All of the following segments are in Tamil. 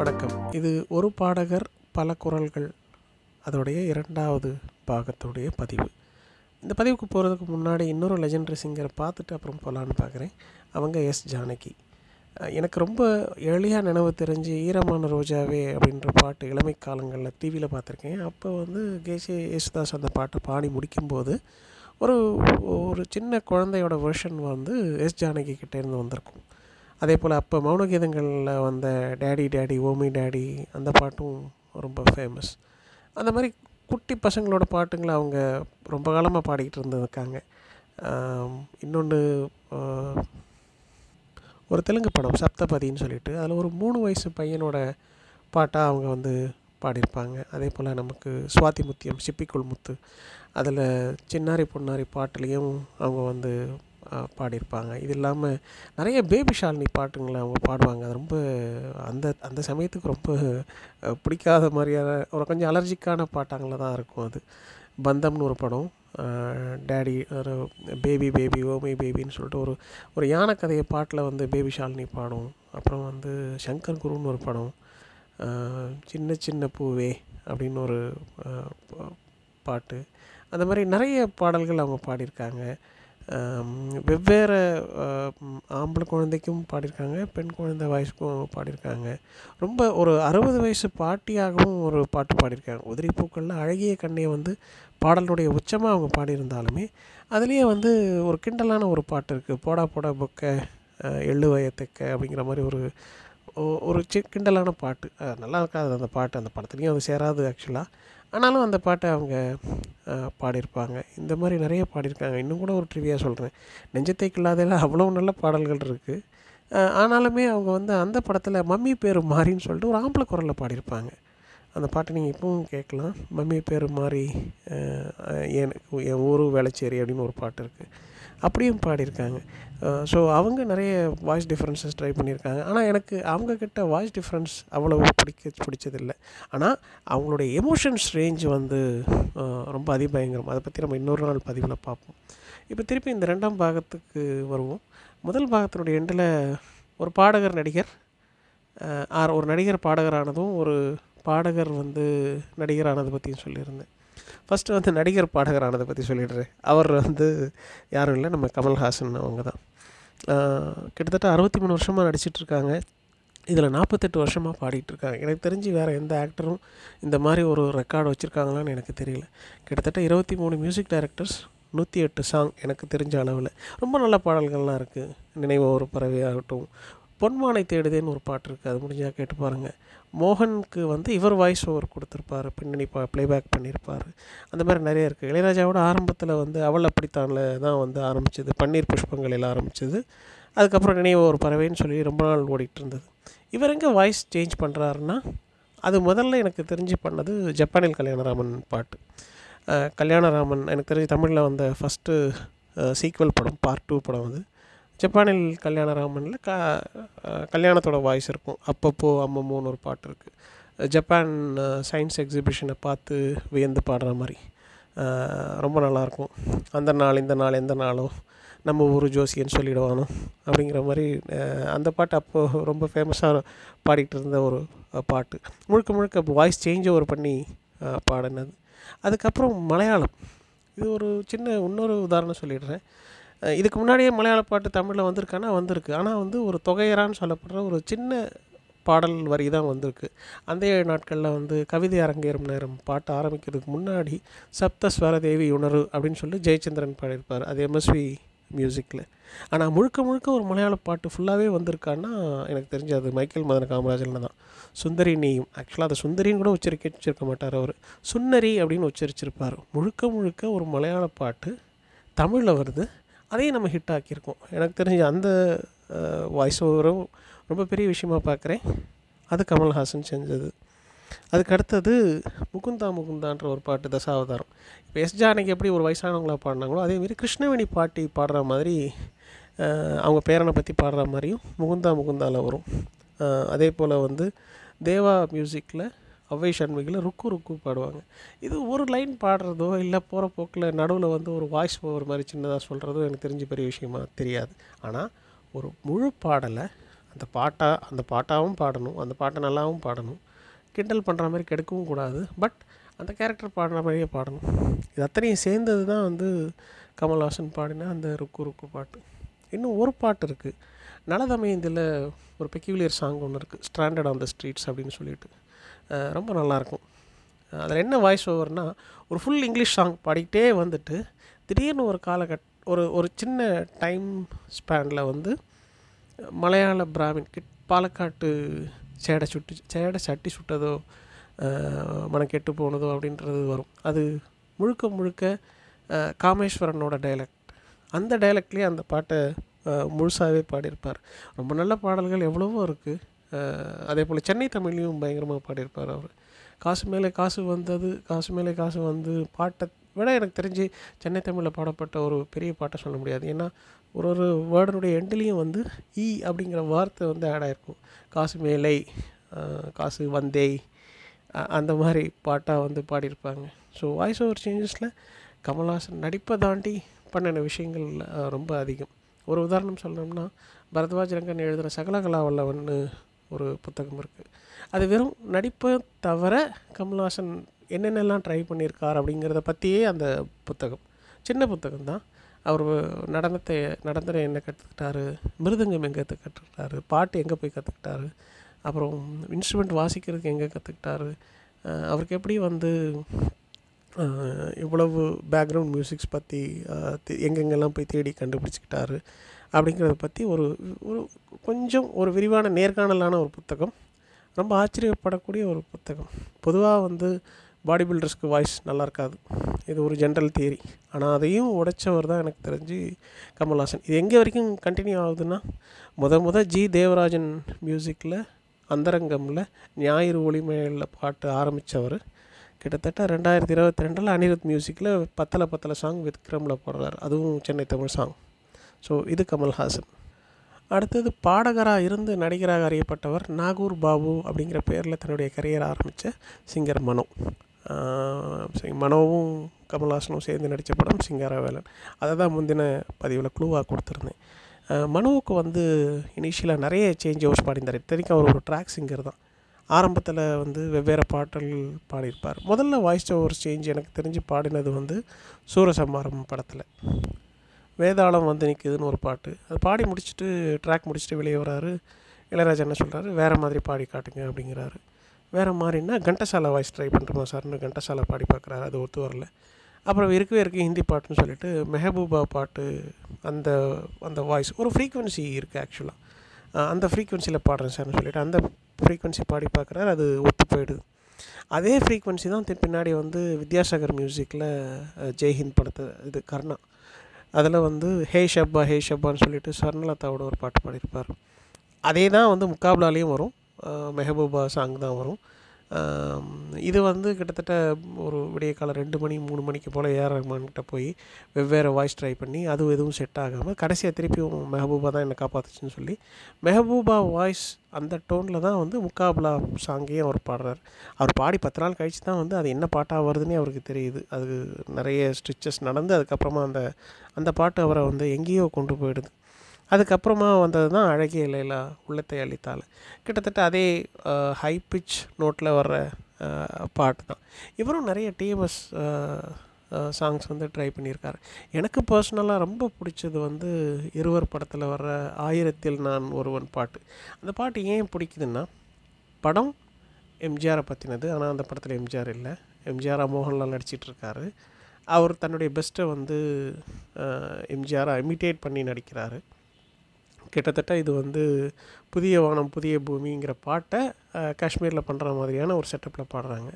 வணக்கம். இது ஒரு பாடகர் பல குரல்கள். அதோடைய இரண்டாவது பாகத்துடைய பதிவு. இந்த பதிவுக்கு போகிறதுக்கு முன்னாடி இன்னொரு லெஜெண்டரி சிங்கரை பார்த்துட்டு அப்புறம் போகலான்னு பார்க்குறேன் அவங்க எஸ் ஜானகி. எனக்கு ரொம்ப எளியாக நினைவு தெரிஞ்சு ஈரமான ரோஜாவே அப்படின்ற பாட்டு இளமை காலங்களில் டிவியில் பார்த்துருக்கேன். அப்போ வந்து கேசி யேசுதாஸ் அந்த பாட்டை பாடி முடிக்கும்போது ஒரு ஒரு சின்ன குழந்தையோட வெர்ஷன் வந்து எஸ் ஜானகி கிட்டேருந்து வந்திருக்கும். அதே போல் அப்போ மௌனகீதங்களில் வந்த டேடி டேடி ஓமி டேடி அந்த பாட்டும் ரொம்ப ஃபேமஸ் அந்த மாதிரி குட்டி பசங்களோட பாட்டுங்களை அவங்க ரொம்ப காலமாக பாடிக்கிட்டு இருந்திருக்காங்க. இன்னொன்று ஒரு தெலுங்கு படம் சப்தபதின்னு சொல்லிட்டு அதில் ஒரு மூணு வயசு பையனோட பாட்டாக அவங்க வந்து பாடியிருப்பாங்க. அதே போல் நமக்கு சுவாதி முத்தியம் சிப்பிக்குள் முத்து அதில் சின்னாரி பொன்னாரி பாட்டுலேயும் அவங்க வந்து பாடியிருப்பாங்க. இது இல்லாமல் நிறைய பேபி ஷாலினி பாட்டுங்களை அவங்க பாடுவாங்க. அது ரொம்ப அந்த அந்த சமயத்துக்கு ரொம்ப பிடிக்காத மாதிரியான ஒரு கொஞ்சம் அலர்ஜிக்கான பாட்டாங்கள தான் இருக்கும் அது. பந்தம்னு ஒரு படம். டேடி ஒரு பேபி பேபி ஓமை பேபின்னு சொல்லிட்டு ஒரு ஒரு யானை கதையை பாட்டில் வந்து பேபி ஷாலினி பாடும். அப்புறம் வந்து சங்கர் குருன்னு ஒரு படம். சின்ன சின்ன பூவே அப்படின்னு ஒரு பாட்டு. அந்த மாதிரி நிறைய பாடல்கள் அவங்க பாடியிருக்காங்க. வெவ்வேறு ஆம்பளை குழந்தைக்கும் பாடியிருக்காங்க பெண் குழந்தை வயசுக்கும் பாடியிருக்காங்க. ரொம்ப ஒரு அறுபது வயசு பாட்டியாகவும் ஒரு பாட்டு பாடியிருக்காங்க. உதிரி பூக்களில் அழகிய கண்ணே வந்து பாடலுடைய உச்சமாக அவங்க பாடியிருந்தாலுமே அதுலேயே வந்து ஒரு கிண்டலான ஒரு பாட்டு இருக்குது போடா போடா பொக்க ஆஹ், எள்ளு வயத்துக்க அப்படிங்கிற மாதிரி ஒரு ஒரு சி கிண்டலான பாட்டு. நல்லா இருக்காது அந்த பாட்டு அந்த படத்துலேயும் அது சேராது ஆக்சுவலாக ஆனாலும் அந்த பாட்டை அவங்க பாடியிருப்பாங்க. இந்த மாதிரி நிறைய பாடியிருக்காங்க. இன்னும் கூட ஒரு ட்ரிவியாக சொல்கிறேன் நெஞ்சத்தை கில்லாதையில் அவ்வளோ நல்ல பாடல்கள் இருக்குது ஆனாலுமே அவங்க வந்து அந்த படத்தில் மம்மி பேர் மாறின்னு சொல்லிட்டு ஒரு ஆம்பளை குரலில் பாடியிருப்பாங்க. அந்த பாட்டை நீங்கள் இப்பவும் கேட்கலாம். மம்மி பேர் மாறி எனக்கு என் என் ஊரு வேளச்சேரி அப்படின்னு ஒரு பாட்டு இருக்குது அப்படியும் பாடியிருக்காங்க. ஸோ அவங்க நிறைய வாய்ஸ் டிஃப்ரென்சஸ் ட்ரை பண்ணியிருக்காங்க. ஆனால் எனக்கு அவங்கக்கிட்ட வாய்ஸ் டிஃப்ரென்ஸ் அவ்வளோ பிடிக்க பிடிச்சதில்லை. ஆனால் அவங்களுடைய எமோஷன்ஸ் ரேஞ்ச் வந்து ரொம்ப அதிபயங்கரம். அதை பற்றி நம்ம இன்னொரு நாள் பதிவில் பார்ப்போம். இப்போ திருப்பி இந்த ரெண்டாம் பாகத்துக்கு வருவோம். முதல் பாகத்தினுடைய எண்டில் ஒரு பாடகர் நடிகர் ஆர் ஒரு நடிகர் பாடகரானதும் ஒரு பாடகர் வந்து நடிகரானது பற்றியும் சொல்லியிருந்தேன். ஃபஸ்ட்டு வந்து நடிகர் பாடகரானதை பற்றி சொல்லிடுறேன். அவர் வந்து யாரும் இல்லை நம்ம கமல்ஹாசன் அவங்க தான். கிட்டத்தட்ட அறுபத்தி மூணு வருஷமாக நடிச்சிட்ருக்காங்க. இதில் நாற்பத்தெட்டு வருஷமாக பாடிட்டுருக்காங்க எனக்கு தெரிஞ்சு வேறு எந்த ஆக்டரும் இந்த மாதிரி ஒரு ரெக்கார்டு வச்சுருக்காங்களான்னு எனக்கு தெரியல. கிட்டத்தட்ட இருபத்தி மூணு மியூசிக் டைரக்டர்ஸ் நூற்றி எட்டு சாங் எனக்கு தெரிஞ்ச அளவில். ரொம்ப நல்ல பாடல்கள்லாம் இருக்குது நினைவு ஒரு பறவையாகட்டும் பொன்மானை தேடுதேன்னு ஒரு பாட்டு இருக்குது அது முடிஞ்சால் கேட்டு பாருங்கள் மோகனுக்கு வந்து இவர் வாய்ஸ் ஓவர் கொடுத்துருப்பாரு பின்னணி பா ப்ளேபேக் பண்ணியிருப்பார் அந்த மாதிரி நிறைய இருக்குது இளையராஜாவோட ஆரம்பத்தில் வந்து அவள் அப்படித்தானில் தான் வந்து ஆரம்பிச்சது பன்னீர் புஷ்பங்களில் ஆரம்பிச்சது. அதுக்கப்புறம் நினைவு ஒரு பறவைன்னு சொல்லி ரொம்ப நாள் ஓடிட்டு இருந்தது. இவர் எங்கே வாய்ஸ் சேஞ்ச் பண்ணுறாருன்னா அது முதல்ல எனக்கு தெரிஞ்சு பண்ணது ஜப்பானில் கல்யாணராமன் பாட்டு. கல்யாணராமன் எனக்கு தெரிஞ்சு தமிழில் வந்த ஃபஸ்ட்டு சீக்வல் படம் பார்ட் டூ படம் அது. ஜப்பானில் கல்யாணராமனில் க கல்யாணத்தோட வாய்ஸ் இருக்கும். அப்பப்போ அம்மம்மோன்னு ஒரு பாட்டு இருக்குது ஜப்பான் சயின்ஸ் எக்ஸிபிஷனை பார்த்து வியந்து பாடுற மாதிரி. ரொம்ப நல்லாயிருக்கும் அந்த நாள் இந்த நாள் எந்த நாளோ நம்ம ஊர் ஜோசியன்னு சொல்லிடுவானோ அப்படிங்கிற மாதிரி அந்த பாட்டு அப்போது ரொம்ப ஃபேமஸாக பாடிக்கிட்டு இருந்த ஒரு பாட்டு. முழுக்க முழுக்க வாய்ஸ் சேஞ்ச் ஓவர் பண்ணி பாடினது. அதுக்கப்புறம் மலையாளம். இது ஒரு சின்ன இன்னொரு உதாரணம் சொல்லிடுறேன். இதுக்கு முன்னாடியே மலையாள பாட்டு தமிழில் வந்திருக்கானா? வந்திருக்கு. ஆனால் வந்து ஒரு தொகையரான்னு சொல்லப்படுற ஒரு சின்ன பாடல் வரி தான் வந்திருக்கு. அந்த ஏழு நாட்களில் வந்து கவிதை அரங்கேறும் நேரம் பாட்டு ஆரம்பிக்கிறதுக்கு முன்னாடி சப்த ஸ்வரதேவி உணர்வு அப்படின்னு சொல்லி ஜெயச்சந்திரன் பாடியிருப்பார். அது எம்எஸ்வி மியூசிக்கில் ஆனால் முழுக்க முழுக்க ஒரு மலையாள பாட்டு ஃபுல்லாகவே வந்திருக்கான்னா எனக்கு தெரிஞ்சு அது மைக்கேல் மதன காமராஜனில் தான். சுந்தரி நீயும் ஆக்சுவலாக அதை சுந்தரின்னு கூட உச்சரிக்க வச்சிருக்க மாட்டார் அவர். சுந்தரி அப்படின்னு உச்சரிச்சிருப்பார். முழுக்க முழுக்க ஒரு மலையாள பாட்டு தமிழில் வருது. அதையும் நம்ம ஹிட் ஆக்கியிருக்கோம். எனக்கு தெரிஞ்ச அந்த வாய்ஸ் ஓவரும் ரொம்ப பெரிய விஷயமா பார்க்குறேன். அது கமல்ஹாசன் செஞ்சது. அதுக்கு அடுத்தது முகுந்தா முகுந்தான்ற ஒரு பாட்டு தசாவதாரம். இப்போ எஸ் ஜானகி எப்படி ஒரு வயசானவங்களா பாடினாங்களோ அதேமாரி கிருஷ்ணவேணி பாட்டி பாடுற மாதிரி அவங்க பேரனை பற்றி பாடுற மாதிரியும் முகுந்தா முகுந்தாவில் வரும். அதே போல் வந்து தேவா மியூசிக்கில் அவ்வை சண்முகியில் ருக்கு ருக்கு பாடுவாங்க. இது ஒரு லைன் பாடுறதோ இல்லை போகிற போக்கில் நடுவில் வந்து ஒரு வாய்ஸ் ஓவர் மாதிரி சின்னதாக சொல்கிறதோ எனக்கு தெரிஞ்ச பெரிய விஷயமா தெரியாது. ஆனால் ஒரு முழு பாடலை அந்த பாட்டாக அந்த பாட்டாகவும் பாடணும் அந்த பாட்டை நல்லாவும் பாடணும். கிண்டல் பண்ணுற மாதிரி கெடுக்கவும் கூடாது. பட் அந்த கேரக்டர் பாடுற மாதிரியே பாடணும். இது அத்தனையும் சேர்ந்தது தான் வந்து கமல்ஹாசன் பாடின அந்த ருக்கு ருக்கு பாட்டு. இன்னும் ஒரு பாட்டு இருக்குது நலதமயந்தில் ஒரு பெக்யூலியர் சாங் ஒன்று இருக்குது ஸ்ட்ராண்டட் ஆன் த ஸ்ட்ரீட்ஸ் அப்படின்னு சொல்லிட்டு. ரொம்ப நல்லாயிருக்கும். அதில் என்ன வாய்ஸ் ஓவர்னால் ஒரு ஃபுல் இங்கிலீஷ் சாங் பாடிக்கிட்டே வந்துட்டு திடீர்னு ஒரு காலகட் ஒரு ஒரு சின்ன டைம் ஸ்பேனில் வந்து மலையாள பிராமின் கிட் பாலக்காட்டு சேடை சுட்டு சேடை சட்டி சுட்டதோ மன கெட்டு போனதோ அப்படின்றது வரும். அது முழுக்க முழுக்க காமேஸ்வரனோட டைலக்ட் அந்த டைலக்ட்லேயே அந்த பாட்டை முழுசாகவே பாடியிருப்பார். ரொம்ப நல்ல பாடல்கள் எவ்வளவோ இருக்குது அதே போல் சென்னை தமிழ்லையும் பயங்கரமாக பாடியிருப்பார் அவர். காசு மேலே காசு வந்தது காசு மேலே காசு வந்து பாட்டை விட எனக்கு தெரிஞ்சு சென்னை தமிழில் பாடப்பட்ட ஒரு பெரிய பாட்டை சொல்ல முடியாது. ஏன்னா ஒரு ஒரு வேர்டனுடைய எண்ட்லேயும் வந்து ஈ அப்படிங்கிற வார்த்தை வந்து ஆட் ஆகிருக்கும் காசு மேலை காசு வந்தேய் அந்த மாதிரி பாட்டாக வந்து பாடியிருப்பாங்க. ஸோ வாய்ஸ் ஓவர் சேஞ்சஸில் கமல்ஹாசன் நடிப்பை தாண்டி பண்ணின விஷயங்கள் ரொம்ப அதிகம். ஒரு உதாரணம் சொல்லணும்னா பரத்வாஜ் ரங்கன் எழுதுகிற சகலகலா வல்லவன்னு ஒரு புத்தகம் இருக்குது அது வெறும் நடிப்பை தவிர கமல்ஹாசன் என்னென்னலாம் ட்ரை பண்ணியிருக்கார் அப்படிங்கிறத பற்றியே அந்த புத்தகம். சின்ன புத்தகம் தான். அவர் நடனத்தை நடனத்தை என்ன கற்றுக்கிட்டாரு மிருதங்கம் எங்கே கற்றுக்கிட்டாரு பாட்டு எங்கே போய் கற்றுக்கிட்டாரு அப்புறம் இன்ஸ்ட்ருமெண்ட் வாசிக்கிறதுக்கு எங்கே கற்றுக்கிட்டாரு அவருக்கு எப்படி வந்து இவ்வளவு பேக்ரவுண்ட் மியூசிக்ஸ் பற்றி எங்கெங்கெல்லாம் போய் தேடி கண்டுபிடிச்சிக்கிட்டாரு? அப்படிங்கிறத பற்றி ஒரு ஒரு கொஞ்சம் ஒரு விரிவான நேர்காணலான ஒரு புத்தகம். ரொம்ப ஆச்சரியப்படக்கூடிய ஒரு புத்தகம். பொதுவாக வந்து பாடி பில்டர்ஸ்க்கு வாய்ஸ் நல்லா இருக்காது. இது ஒரு ஜென்ரல் தியரி. ஆனால் அதையும் உடைச்சவர் தான் எனக்கு தெரிஞ்சு கமல்ஹாசன். இது எங்கே வரைக்கும் கண்டினியூ ஆகுதுன்னா முத முத ஜி தேவராஜன் மியூசிக்கில் அந்தரங்கமில் ஞாயிறு ஒளிமையில் பாட்டு ஆரம்பித்தவர் கிட்டத்தட்ட ரெண்டாயிரத்தி இருபத்தி ரெண்டில் அனிருத் மியூசிக்கில் பத்தல பத்தலை சாங் விக்ரமில் போடுறார். அதுவும் சென்னை தமிழ் சாங் ஸோ இது கமல்ஹாசன் அடுத்தது பாடகராக இருந்து நடிகராக அறியப்பட்டவர் நாகூர் பாபு அப்படிங்கிற பேரில் தன்னுடைய கரியர் ஆரம்பித்த சிங்கர் மனோ. மனோவும் கமல்ஹாசனும் சேர்ந்து நடித்த படம் சிங்காரவேலன். அதை தான் முந்தின பதிவில் குழுவாக கொடுத்துருந்தேன். மனோவுக்கு வந்து இனிஷியலாக நிறைய சேஞ்ச் ஓவர்ஸ் பாடியிருந்தார். இத்தனைக்கும் அவர் ஒரு ட்ராக் சிங்கர் தான். ஆரம்பத்தில் வந்து வெவ்வேறு பாடல் பாடியிருப்பார். முதல்ல வாய்ஸ் ஓவர் சேஞ்ச் எனக்கு தெரிஞ்சு பாடினது வந்து சூரசம்மாரம் படத்தில். வேதாளம் வந்து நிற்குதுன்னு ஒரு பாட்டு. அது பாடி முடிச்சுட்டு ட்ராக் முடிச்சுட்டு வெளியே வராரு. இளையராஜா என்ன சொல்கிறாரு வேறு மாதிரி பாடி காட்டுங்க அப்படிங்கிறாரு. வேறு மாதிரின்னா கண்டசாலா வாய்ஸ் ட்ரை பண்ணுறோமா சார்னு கண்டசாலா பாடி பார்க்குறாரு. அது ஒத்து வரல. அப்புறம் இருக்கவே இருக்குது ஹிந்தி பாட்டுன்னு சொல்லிட்டு மெஹபூபா பாட்டு அந்த அந்த வாய்ஸ் ஒரு ஃப்ரீக்குவென்சி இருக்குது ஆக்சுவலாக அந்த ஃப்ரீக்குவென்சியில் பாடுறேன் சார்னு சொல்லிட்டு அந்த ஃப்ரீக்குவென்சி பாடி பார்க்குறாரு. அது ஒத்து போயிடுது. அதே ஃப்ரீக்குவென்சி தான் பின்னாடி வந்து வித்யாசாகர் மியூசிக்கில் ஜெய்ஹிந்த் படத்தை இது கர்ணா. அதில் வந்து ஹே ஷப்பா ஹே ஷப்பான்னு சொல்லிட்டு ஸ்வர்ணலதாவோட ஒரு பாட்டு பாடியிருப்பார். அதே தான் வந்து முக்காபலாலேயும் வரும். மெஹபூபா சாங் தான் வரும். இது வந்து கிட்டத்தட்ட ஒரு விடிய காலம் ரெண்டு மணி மூணு மணிக்கு போல் ஏஆர் ரஹ்மான்கிட்ட போய் வெவ்வேறு வாய்ஸ் ட்ரை பண்ணி அதுவும் எதுவும் செட் ஆகாமல் கடைசியாக திருப்பியும் மெஹபூபா தான் என்னை காப்பாற்றுச்சுன்னு சொல்லி மெஹபூபா வாய்ஸ் அந்த டோனில் தான் வந்து முக்காபுலா சாங்கையும் அவர் பாடுறார். அவர் பாடி பத்து நாள் கழிச்சு தான் வந்து அது என்ன பாட்டாக வருதுன்னே அவருக்கு தெரியுது. அது நிறைய ஸ்டிச்சஸ் நடந்து அதுக்கப்புறமா அந்த அந்த பாட்டு அவரை வந்து எங்கேயோ கொண்டு போயிடுது. அதுக்கப்புறமா வந்தது தான் அழகிய லைலா உள்ளத்தை அளித்தாள் கிட்டத்தட்ட அதே ஹை பிச் நோட்டில் வர்ற பாட்டு தான். இவரும் நிறைய டிஎம்எஸ் சாங்ஸ் வந்து ட்ரை பண்ணியிருக்காரு. எனக்கு பர்சனலாக ரொம்ப பிடிச்சது வந்து இருவர் படத்தில் வர்ற ஆயிரத்தில் நான் ஒருவன் பாட்டு. அந்த பாட்டு ஏன் பிடிக்குதுன்னா படம் எம்ஜிஆரை பற்றினது ஆனால் அந்த படத்தில் எம்ஜிஆர் இல்லை. எம்ஜிஆர் மோகன்லால் நடிச்சிட்ருக்காரு. அவர் தன்னுடைய பெஸ்ட்டை வந்து எம்ஜிஆரை இமிட்டேட் பண்ணி நடிக்கிறாரு. கிட்டத்தட்ட இது வந்து புதிய வானம் புதிய பூமிங்கிற பாட்டை காஷ்மீரில் பண்ணுற மாதிரியான ஒரு செட்டப்பில் பாடுறாங்க.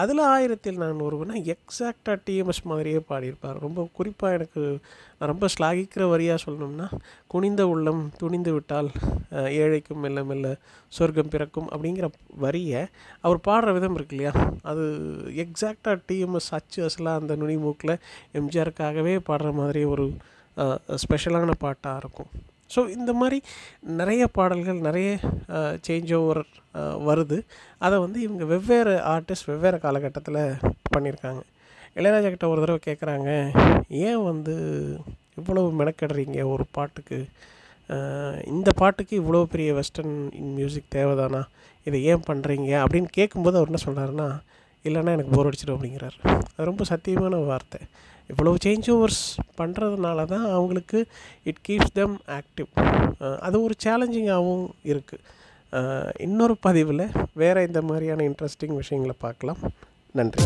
அதில் ஆயிரத்தில் நான் ஒருவனா எக்ஸாக்டாக டிஎம்எஸ் மாதிரியே பாடியிருப்பார். ரொம்ப குறிப்பாக எனக்கு ரொம்ப ஸ்லாகிக்கிற வரியாக சொல்லணும்னா குனிந்த உள்ளம் துணிந்து விட்டால் ஏழைக்கும் மெல்ல மெல்ல சொர்க்கம் பிறக்கும் அப்படிங்கிற வரியை அவர் பாடுற விதம் இருக்கு இல்லையா? அது எக்ஸாக்டாக டிஎம்எஸ் அச்சு அசலாக அந்த நுனி மூக்கில் எம்ஜிஆருக்காகவே பாடுற மாதிரி ஒரு ஸ்பெஷலான பாட்டாக இருக்கும். ஸோ இந்த மாதிரி நிறைய பாடல்கள் நிறைய சேஞ்ச் ஓவர் வருது. அதை வந்து இவங்க வெவ்வேறு ஆர்டிஸ்ட் வெவ்வேறு காலகட்டத்தில் பண்ணியிருக்காங்க இளையராஜா கிட்ட ஒரு தடவை கேட்குறாங்க ஏன் வந்து இவ்வளவு மெனக்கெடுறீங்க ஒரு பாட்டுக்கு? இந்த பாட்டுக்கு இவ்வளோ பெரிய வெஸ்டர்ன் மியூசிக் தேவைதானா? இதை ஏன் பண்ணுறீங்க அப்படின்னு கேட்கும்போது அவர் என்ன சொல்கிறாருன்னா இல்லைன்னா எனக்கு போர் அடிச்சிடும் அப்படிங்கிறார். அது ரொம்ப சத்தியமான வார்த்தை. இவ்வளோ சேஞ்ச் ஓவர்ஸ் பண்ணுறதுனால தான் அவங்களுக்கு இட் கீப்ஸ் தெம் ஆக்டிவ் அது ஒரு சேலஞ்சிங்காகவும் இருக்குது இன்னொரு பதிவில் வேறு இந்த மாதிரியான இன்ட்ரெஸ்டிங் விஷயங்களை பார்க்கலாம். நன்றி.